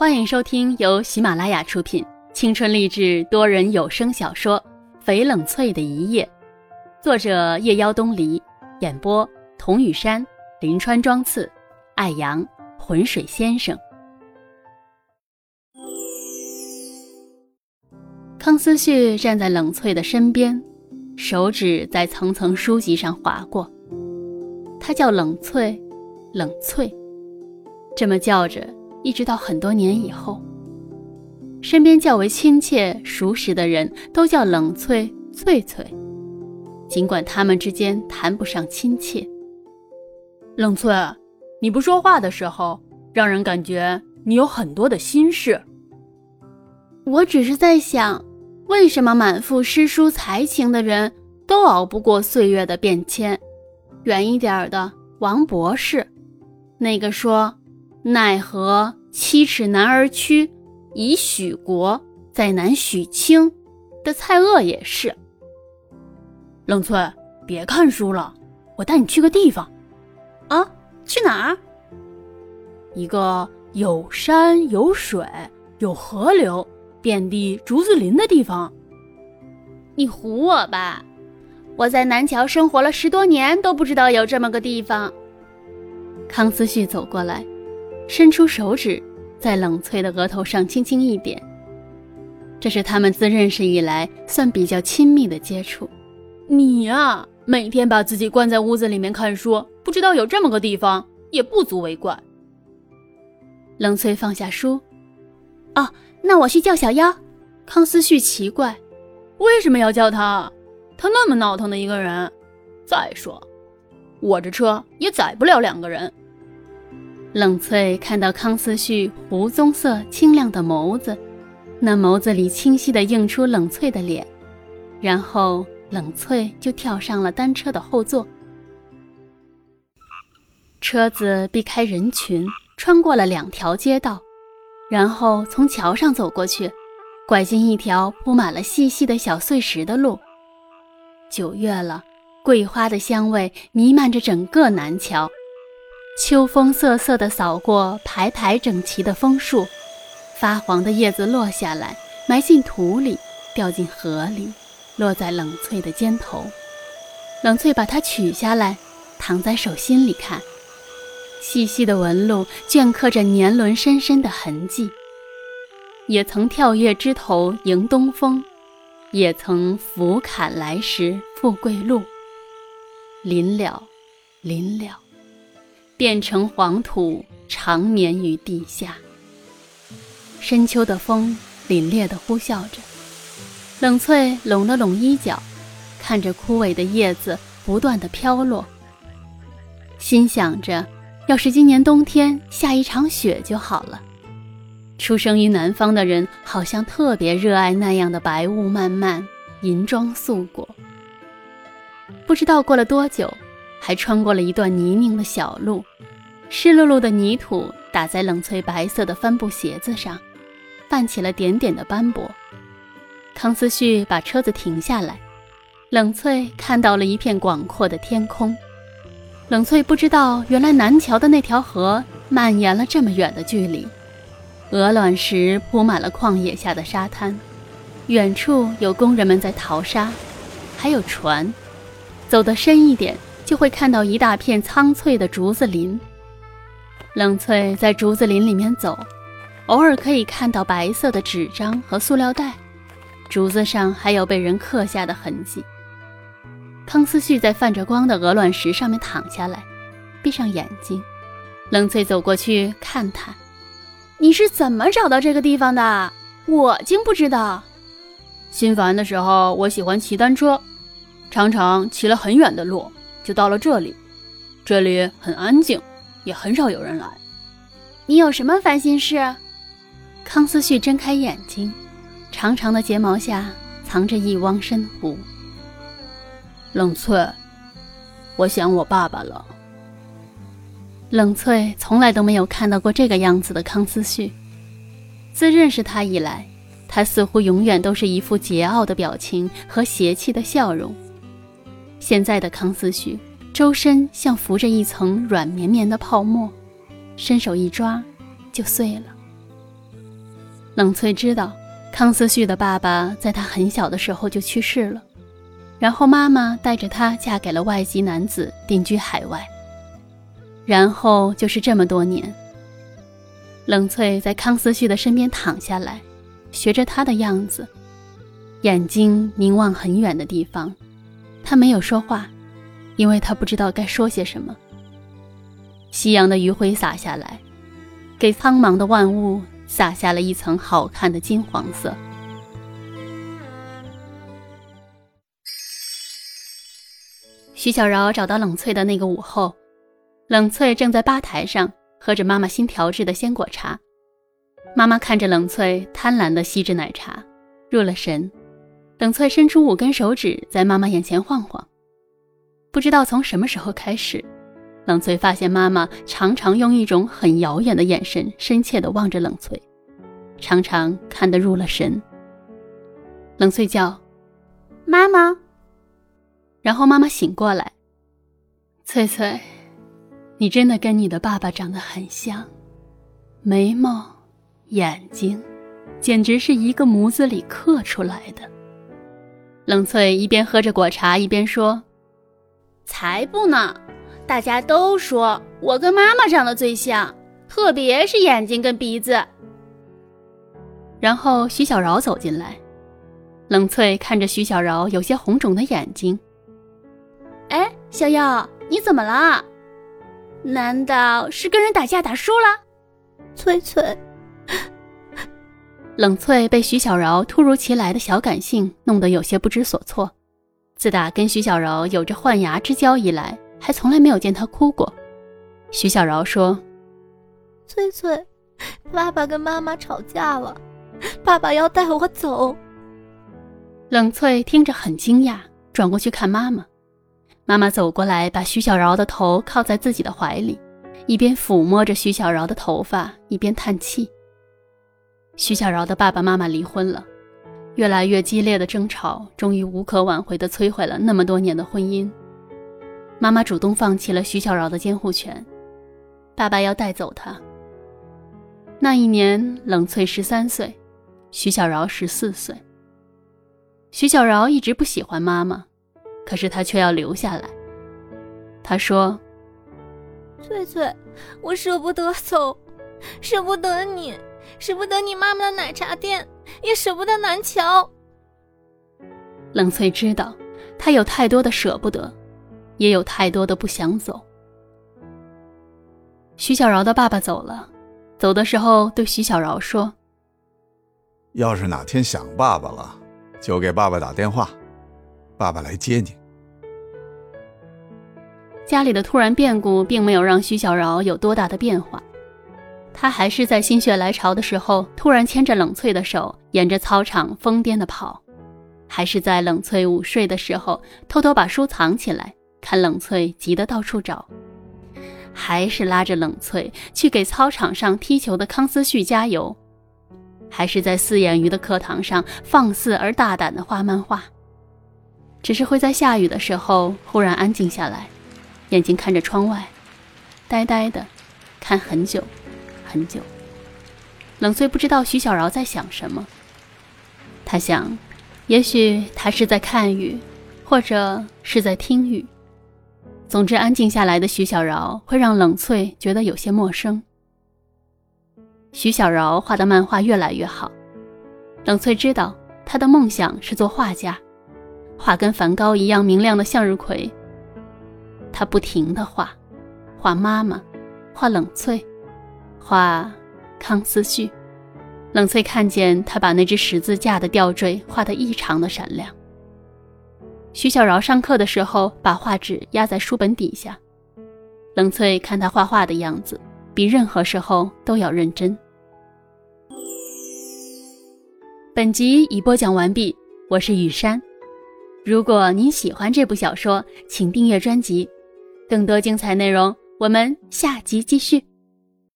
欢迎收听由喜马拉雅出品、青春励志多人有声小说《翡冷翠的一夜》，作者夜妖东篱，演播童雨山、林川、庄次、艾阳、浑水先生。康思旭站在冷翠的身边，手指在层层书籍上划过。他叫冷翠，冷翠，这么叫着。一直到很多年以后，身边较为亲切熟识的人都叫冷翠翠翠，尽管他们之间谈不上亲切。冷翠，你不说话的时候，让人感觉你有很多的心事。我只是在想，为什么满腹诗书才情的人都熬不过岁月的变迁？远一点的王博士，那个说。奈何七尺男儿躯，以许国再难许卿的蔡锷也是。冷翠，别看书了，我带你去个地方。啊，去哪儿？一个有山有水有河流、遍地竹子林的地方。你唬我吧！我在南桥生活了十多年，都不知道有这么个地方。康思旭走过来。伸出手指，在冷翠的额头上轻轻一点。这是他们自认识以来算比较亲密的接触。你呀，每天把自己关在屋子里面看书，不知道有这么个地方，也不足为怪。冷翠放下书，哦，那我去叫小妖。康思旭奇怪，为什么要叫他？他那么闹腾的一个人。再说，我这车也载不了两个人。冷翠看到康思旭湖棕色清亮的眸子，那眸子里清晰地映出冷翠的脸，然后冷翠就跳上了单车的后座。车子避开人群，穿过了两条街道，然后从桥上走过去，拐进一条铺满了细细的小碎石的路。九月了，桂花的香味弥漫着整个南桥。秋风瑟瑟地扫过排排整齐的枫树，发黄的叶子落下来，埋进土里，掉进河里，落在冷翠的肩头。冷翠把它取下来，躺在手心里看，细细的纹路镌刻着年轮深深的痕迹。也曾跳跃枝头迎东风，也曾俯瞰来时富贵路。临了，临了。变成黄土，长眠于地下。深秋的风凛冽地呼啸着，冷翠拢了拢衣角，看着枯萎的叶子不断地飘落，心想着，要是今年冬天下一场雪就好了。出生于南方的人好像特别热爱那样的白雾漫漫，银装素裹。不知道过了多久。还穿过了一段泥泞的小路，湿漉漉的泥土打在冷翠白色的帆布鞋子上，泛起了点点的斑驳。康思旭把车子停下来，冷翠看到了一片广阔的天空。冷翠不知道，原来南桥的那条河蔓延了这么远的距离。鹅卵石铺满了旷野下的沙滩，远处有工人们在淘沙，还有船。走得深一点。就会看到一大片苍翠的竹子林。冷翠在竹子林里面走，偶尔可以看到白色的纸张和塑料袋，竹子上还有被人刻下的痕迹。康思旭在泛着光的鹅卵石上面躺下来，闭上眼睛。冷翠走过去看他：“你是怎么找到这个地方的？我竟不知道。心烦的时候，我喜欢骑单车，常常骑了很远的路。”就到了这里，这里很安静，也很少有人来。你有什么烦心事？康思旭睁开眼睛，长长的睫毛下藏着一汪深湖。冷翠，我想我爸爸了。冷翠从来都没有看到过这个样子的康思旭。自认识他以来，他似乎永远都是一副桀骜的表情和邪气的笑容。现在的康思旭，周身像浮着一层软绵绵的泡沫，伸手一抓，就碎了。冷翠知道，康思旭的爸爸在他很小的时候就去世了，然后妈妈带着她嫁给了外籍男子，定居海外。然后就是这么多年。冷翠在康思旭的身边躺下来，学着他的样子，眼睛凝望很远的地方。他没有说话，因为他不知道该说些什么。夕阳的余晖洒下来，给苍茫的万物洒下了一层好看的金黄色。徐小饶找到冷翠的那个午后，冷翠正在吧台上喝着妈妈新调制的鲜果茶。妈妈看着冷翠贪婪地吸着奶茶，入了神。冷翠伸出五根手指在妈妈眼前晃晃，不知道从什么时候开始。冷翠发现妈妈常常用一种很遥远的眼神深切地望着冷翠，常常看得入了神。冷翠叫：“妈妈。”然后妈妈醒过来：“翠翠，你真的跟你的爸爸长得很像，眉毛、眼睛，简直是一个模子里刻出来的。”冷翠一边喝着果茶一边说：“才不呢。”大家都说我跟妈妈长得最像，特别是眼睛跟鼻子。然后徐小饶走进来，冷翠看着徐小饶有些红肿的眼睛。哎，小耀，你怎么了？难道是跟人打架打输了？翠翠，冷翠被徐小饶突如其来的小感性弄得有些不知所措。自打跟徐小饶有着换牙之交以来。还从来没有见他哭过，徐小饶说：“翠翠，爸爸跟妈妈吵架了，爸爸要带我走。”冷翠听着很惊讶，转过去看妈妈。妈妈走过来，把徐小饶的头靠在自己的怀里，一边抚摸着徐小饶的头发，一边叹气。徐小饶的爸爸妈妈离婚了，越来越激烈的争吵，终于无可挽回地摧毁了那么多年的婚姻。妈妈主动放弃了徐小饶的监护权，爸爸要带走他。那一年，冷翠十三岁，徐小饶十四岁。徐小饶一直不喜欢妈妈，可是他却要留下来。他说：“翠翠，我舍不得走，舍不得你，舍不得你妈妈的奶茶店，也舍不得南桥。”冷翠知道，他有太多的舍不得。也有太多的不想走。徐小饶的爸爸走了，走的时候对徐小饶说：“要是哪天想爸爸了，就给爸爸打电话，爸爸来接你。”家里的突然变故并没有让徐小饶有多大的变化，他还是在心血来潮的时候突然牵着冷翠的手，沿着操场疯癫的跑，还是在冷翠午睡的时候偷偷把书藏起来。看冷翠急得到处找，还是拉着冷翠去给操场上踢球的康思旭加油，还是在四眼鱼的课堂上放肆而大胆的画漫画。只是会在下雨的时候忽然安静下来，眼睛看着窗外，呆呆的看很久很久。冷翠不知道徐小饶在想什么，他想，也许他是在看雨，或者是在听雨。总之，安静下来的徐小饶会让冷翠觉得有些陌生。徐小饶画的漫画越来越好，冷翠知道他的梦想是做画家，画跟梵高一样明亮的向日葵。他不停的画，画妈妈，画冷翠，画康思旭。冷翠看见他把那只十字架的吊坠画得异常的闪亮。徐小饶上课的时候，把画纸压在书本底下。冷翠看他画画的样子，比任何时候都要认真。本集已播讲完毕，我是雨山。如果您喜欢这部小说，请订阅专辑，更多精彩内容我们下集继续。